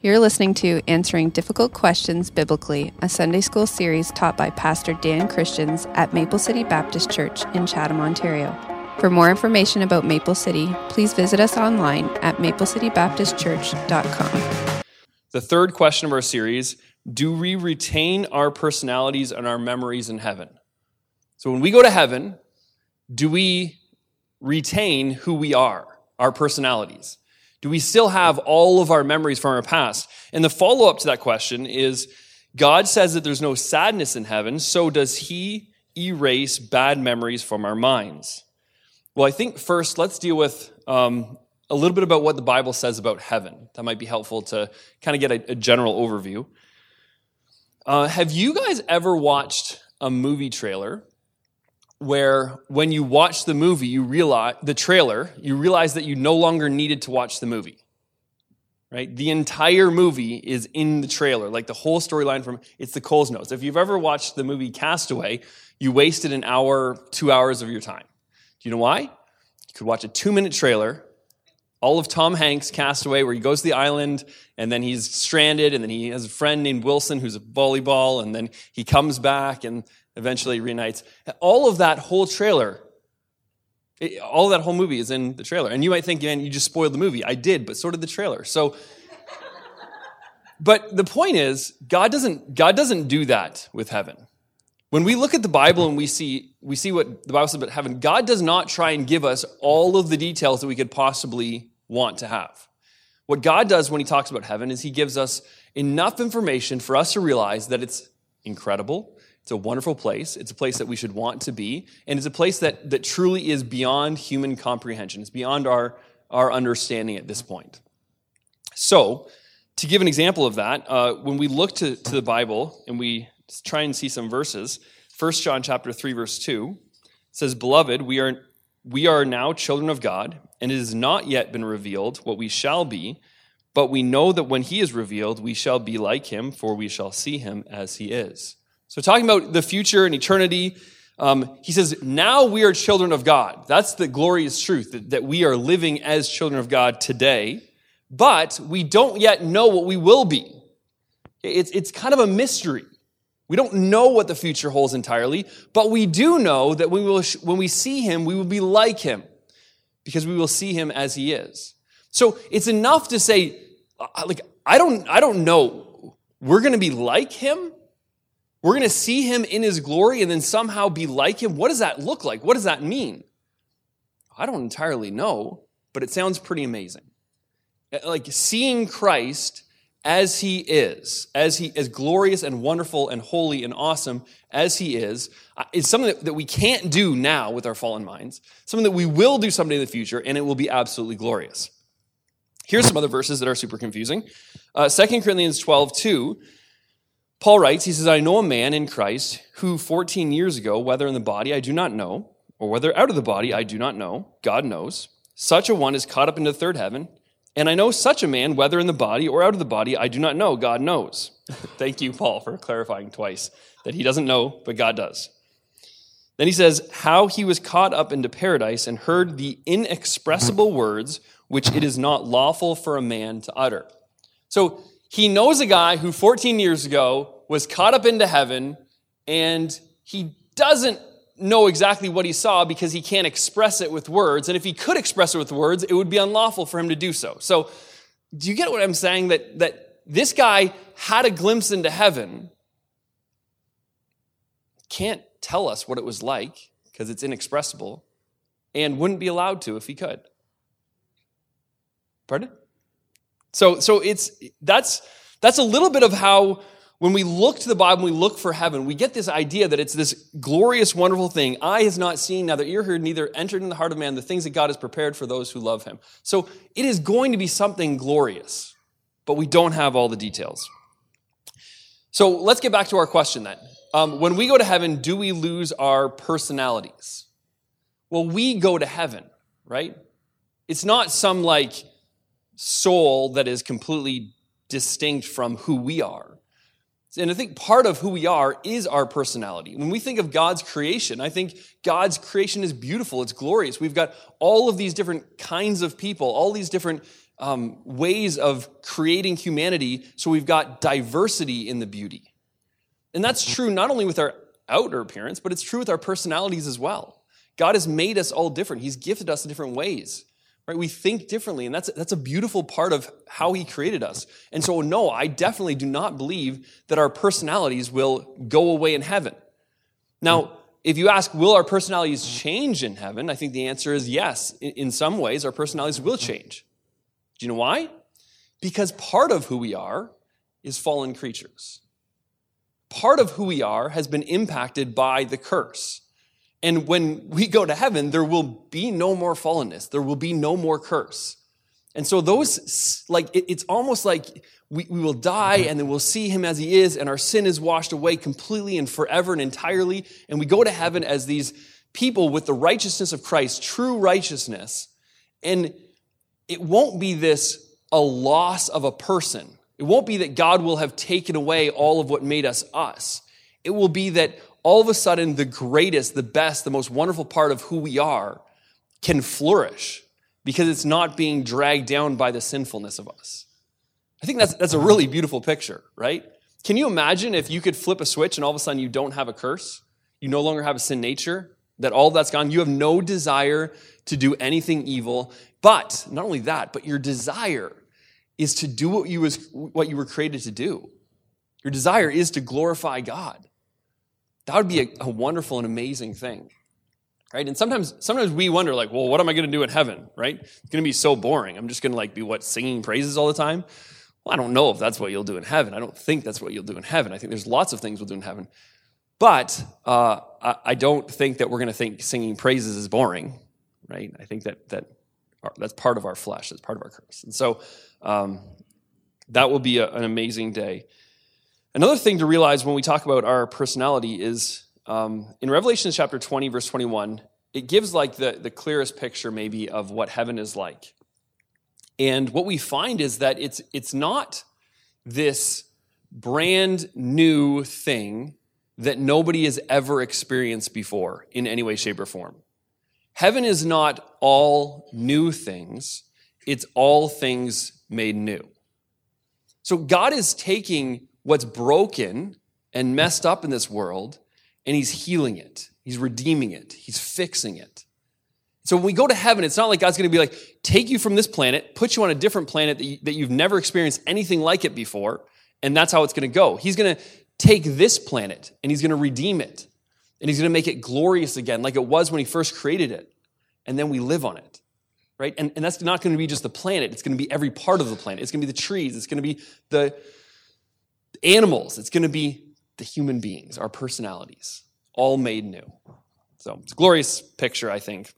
You're listening to Answering Difficult Questions Biblically, a Sunday school series taught by Pastor Dan Christians at Maple City Baptist Church in Chatham, Ontario. For more information about Maple City, please visit us online at maplecitybaptistchurch.com. The third question of our series Do we retain our personalities and our memories in heaven? So when we go to heaven, do we retain who we are, our personalities? Do we still have all of our memories from our past? And the follow up to that question is God says that there's no sadness in heaven, so does He erase bad memories from our minds? Well, I think first let's deal with um, a little bit about what the Bible says about heaven. That might be helpful to kind of get a, a general overview. Uh, have you guys ever watched a movie trailer where when you watch the movie, you realize the trailer, you realize that you no longer needed to watch the movie. Right? The entire movie is in the trailer, like the whole storyline from it's the Coles Notes. If you've ever watched the movie Cast Away, you wasted an hour, two hours of your time. Do you know why? You could watch a two minute trailer, all of Tom Hanks' Cast Away, where he goes to the island and then he's stranded, and then he has a friend named Wilson who's a volleyball, and then he comes back and eventually reunites. All of that whole trailer, all of that whole movie is in the trailer. And you might think, man, you just spoiled the movie. I did, but so did the trailer. So, but the point is, God doesn't, God doesn't do that with heaven. When we look at the Bible and we see, we see what the Bible says about heaven, God does not try and give us all of the details that we could possibly want to have. What God does when He talks about heaven is He gives us enough information for us to realize that it's incredible, it's a wonderful place. It's a place that we should want to be. And it's a place that, that truly is beyond human comprehension. It's beyond our, our understanding at this point. So, to give an example of that, uh, when we look to, to the Bible and we try and see some verses, 1 John chapter 3, verse 2 says, Beloved, we are, we are now children of God, and it has not yet been revealed what we shall be, but we know that when he is revealed, we shall be like him, for we shall see him as he is. So, talking about the future and eternity, um, he says, now we are children of God. That's the glorious truth, that, that we are living as children of God today, but we don't yet know what we will be. It's, it's kind of a mystery. We don't know what the future holds entirely, but we do know that we will, when we see him, we will be like him because we will see him as he is. So it's enough to say, uh, like, I don't, I don't know. We're going to be like him, we're going to see him in his glory and then somehow be like him. What does that look like? What does that mean? I don't entirely know, but it sounds pretty amazing. Uh, like seeing Christ as he is, as he as glorious and wonderful and holy and awesome as he is, uh, is something that, that we can't do now with our fallen minds, something that we will do someday in the future, and it will be absolutely glorious. Here's some other verses that are super confusing. Uh, 2 Corinthians 12, 2 Paul writes, he says, I know a man in Christ who 14 years ago, whether in the body I do not know, or whether out of the body I do not know, God knows, such a one is caught up into the third heaven. And I know such a man, whether in the body or out of the body, I do not know, God knows. Thank you, Paul, for clarifying twice that he doesn't know, but God does. Then he says, How he was caught up into paradise and heard the inexpressible words which it is not lawful for a man to utter. So he knows a guy who 14 years ago was caught up into heaven and he doesn't know exactly what he saw because he can't express it with words. And if he could express it with words, it would be unlawful for him to do so. So, do you get what I'm saying? That, that this guy had a glimpse into heaven, can't tell us what it was like because it's inexpressible, and wouldn't be allowed to if he could. Pardon? So, so it's that's that's a little bit of how when we look to the Bible, and we look for heaven, we get this idea that it's this glorious, wonderful thing. Eye has not seen, neither ear heard, neither entered in the heart of man the things that God has prepared for those who love him. So it is going to be something glorious, but we don't have all the details. So let's get back to our question then. Um, when we go to heaven, do we lose our personalities? Well, we go to heaven, right? It's not some like soul that is completely distinct from who we are. And I think part of who we are is our personality. When we think of God's creation, I think God's creation is beautiful, it's glorious. We've got all of these different kinds of people, all these different um, ways of creating humanity so we've got diversity in the beauty. And that's true not only with our outer appearance, but it's true with our personalities as well. God has made us all different. He's gifted us in different ways. Right? We think differently, and that's, that's a beautiful part of how he created us. And so, no, I definitely do not believe that our personalities will go away in heaven. Now, if you ask, will our personalities change in heaven? I think the answer is yes. In some ways, our personalities will change. Do you know why? Because part of who we are is fallen creatures. Part of who we are has been impacted by the curse. And when we go to heaven, there will be no more fallenness. There will be no more curse. And so those, like, it's almost like we, we will die and then we'll see him as he is and our sin is washed away completely and forever and entirely. And we go to heaven as these people with the righteousness of Christ, true righteousness. And it won't be this a loss of a person. It won't be that God will have taken away all of what made us us. It will be that all of a sudden the greatest, the best, the most wonderful part of who we are can flourish because it's not being dragged down by the sinfulness of us. I think that's, that's a really beautiful picture, right? Can you imagine if you could flip a switch and all of a sudden you don't have a curse? You no longer have a sin nature, that all that's gone. You have no desire to do anything evil. But not only that, but your desire is to do what you, was, what you were created to do. Your desire is to glorify God. That would be a, a wonderful and amazing thing. Right? And sometimes, sometimes we wonder, like, well, what am I going to do in heaven? Right? It's going to be so boring. I'm just going to like be what singing praises all the time. Well, I don't know if that's what you'll do in heaven. I don't think that's what you'll do in heaven. I think there's lots of things we'll do in heaven. But uh, I, I don't think that we're going to think singing praises is boring, right? I think that that that's part of our flesh. That's part of our curse. And so um, that will be a, an amazing day. Another thing to realize when we talk about our personality is um, in Revelation chapter 20, verse 21, it gives like the, the clearest picture maybe of what heaven is like. And what we find is that it's, it's not this brand new thing that nobody has ever experienced before in any way, shape, or form. Heaven is not all new things, it's all things made new. So God is taking what's broken and messed up in this world, and he's healing it. He's redeeming it. He's fixing it. So when we go to heaven, it's not like God's going to be like, take you from this planet, put you on a different planet that, you, that you've never experienced anything like it before, and that's how it's going to go. He's going to take this planet and he's going to redeem it. And he's going to make it glorious again, like it was when he first created it. And then we live on it. Right? And, and that's not going to be just the planet, it's going to be every part of the planet. It's going to be the trees, it's going to be the, animals, it's going to be the human beings, our personalities, all made new. So it's a glorious picture, I think.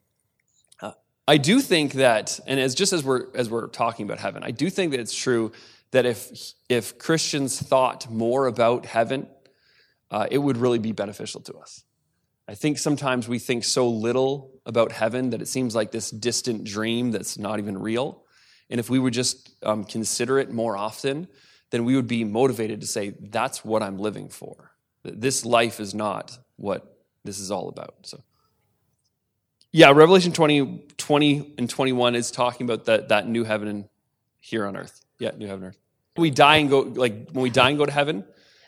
Uh, I do think that, and as just as we're as we're talking about heaven, I do think that it's true that if if Christians thought more about heaven, uh, it would really be beneficial to us. I think sometimes we think so little about heaven that it seems like this distant dream that's not even real. And if we would just um, consider it more often, then we would be motivated to say, that's what I'm living for. This life is not what this is all about. So, yeah, Revelation 20, 20 and 21 is talking about that, that new heaven here on earth. Yeah, new heaven earth. We die and go, like when we die and go to heaven,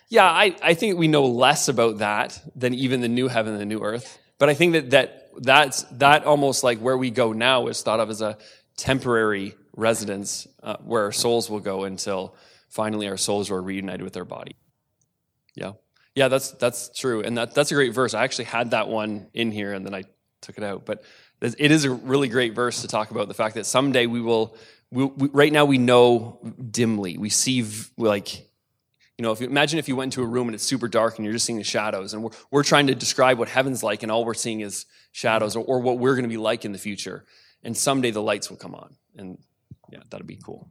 yeah, I, I think we know less about that than even the new heaven and the new earth. But I think that, that that's that almost like where we go now is thought of as a temporary residence uh, where our souls will go until finally our souls were reunited with our body. Yeah. Yeah, that's that's true. And that that's a great verse. I actually had that one in here and then I took it out. But it is a really great verse to talk about the fact that someday we will we, we, right now we know dimly. We see like you know, if you imagine if you went into a room and it's super dark and you're just seeing the shadows, and we're, we're trying to describe what heaven's like, and all we're seeing is shadows, or, or what we're going to be like in the future. And someday the lights will come on, and yeah, that'd be cool.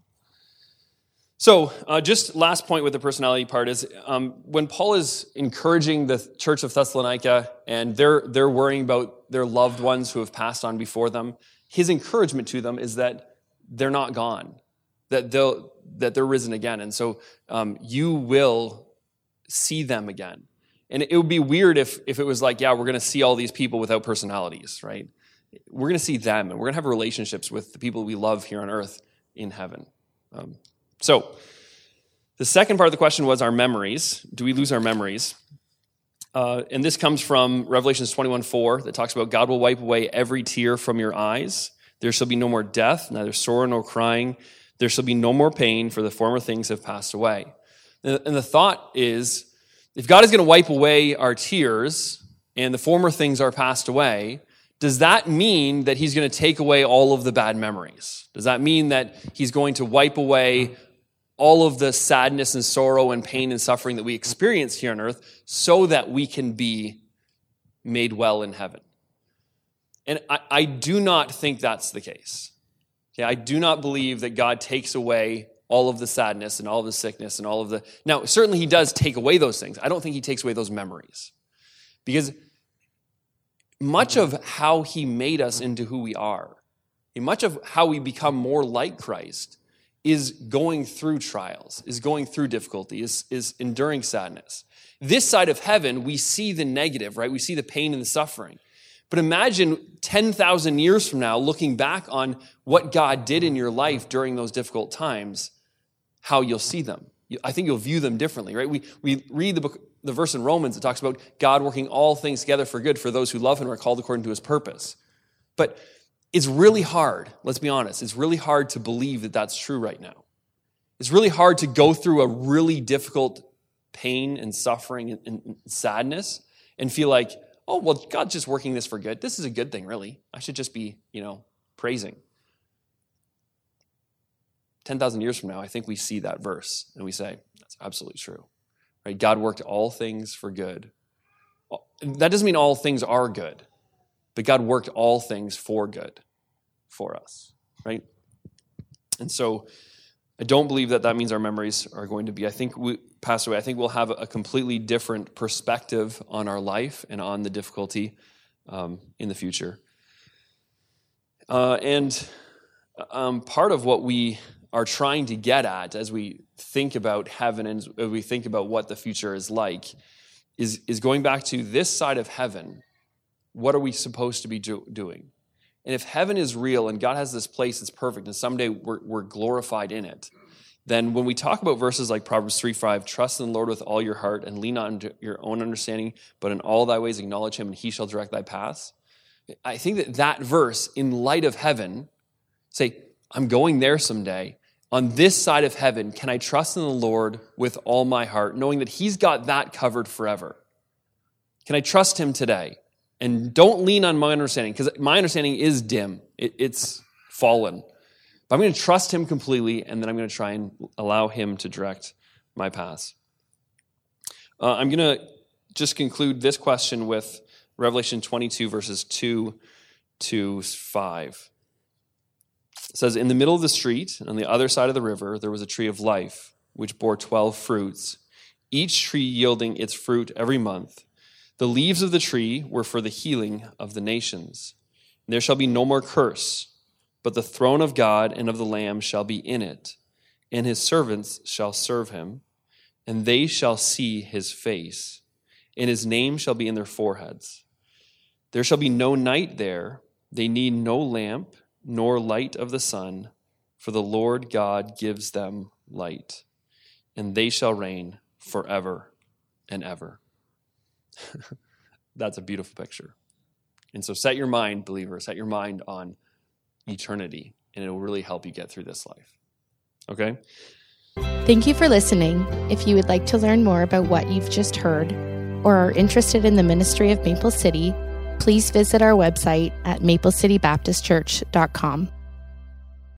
So, uh, just last point with the personality part is um, when Paul is encouraging the church of Thessalonica and they're, they're worrying about their loved ones who have passed on before them, his encouragement to them is that they're not gone, that, they'll, that they're risen again. And so um, you will see them again. And it would be weird if, if it was like, yeah, we're going to see all these people without personalities, right? We're going to see them and we're going to have relationships with the people we love here on earth in heaven. Um, so, the second part of the question was our memories. Do we lose our memories? Uh, and this comes from Revelations 21 4 that talks about God will wipe away every tear from your eyes. There shall be no more death, neither sorrow nor crying. There shall be no more pain, for the former things have passed away. And the thought is if God is going to wipe away our tears and the former things are passed away, does that mean that he's going to take away all of the bad memories? Does that mean that he's going to wipe away all of the sadness and sorrow and pain and suffering that we experience here on earth so that we can be made well in heaven? And I, I do not think that's the case. Okay, I do not believe that God takes away all of the sadness and all of the sickness and all of the. Now, certainly he does take away those things. I don't think he takes away those memories. Because much of how he made us into who we are, much of how we become more like Christ, is going through trials, is going through difficulty, is, is enduring sadness. This side of heaven, we see the negative, right? We see the pain and the suffering. But imagine 10,000 years from now, looking back on what God did in your life during those difficult times, how you'll see them. I think you'll view them differently, right? We, we read the, book, the verse in Romans that talks about God working all things together for good for those who love Him and are called according to His purpose. But it's really hard, let's be honest, it's really hard to believe that that's true right now. It's really hard to go through a really difficult pain and suffering and, sadness and feel like, oh, well, God's just working this for good. This is a good thing, really. I should just be, you know, praising. 10,000 years from now, I think we see that verse and we say, that's absolutely true. Right? God worked all things for good. That doesn't mean all things are good, but God worked all things for good for us, right? And so I don't believe that that means our memories are going to be. I think we pass away. I think we'll have a completely different perspective on our life and on the difficulty um, in the future. Uh, and um, part of what we are trying to get at as we think about heaven and as we think about what the future is like is, is going back to this side of heaven. What are we supposed to be do- doing? And if heaven is real and God has this place that's perfect and someday we're, we're glorified in it, then when we talk about verses like Proverbs 3 5, trust in the Lord with all your heart and lean on your own understanding, but in all thy ways acknowledge him and he shall direct thy paths. I think that that verse, in light of heaven, say, I'm going there someday on this side of heaven, can I trust in the Lord with all my heart, knowing that He's got that covered forever? Can I trust Him today? And don't lean on my understanding, because my understanding is dim, it, it's fallen. But I'm going to trust Him completely, and then I'm going to try and allow Him to direct my paths. Uh, I'm going to just conclude this question with Revelation 22, verses 2 to 5. It says, In the middle of the street, on the other side of the river, there was a tree of life, which bore 12 fruits, each tree yielding its fruit every month. The leaves of the tree were for the healing of the nations. And there shall be no more curse, but the throne of God and of the Lamb shall be in it, and his servants shall serve him, and they shall see his face, and his name shall be in their foreheads. There shall be no night there, they need no lamp nor light of the sun, for the Lord God gives them light, and they shall reign forever and ever. That's a beautiful picture. And so set your mind, believer, set your mind on eternity, and it will really help you get through this life. Okay? Thank you for listening. If you would like to learn more about what you've just heard or are interested in the ministry of Maple City, please visit our website at maplecitybaptistchurch.com.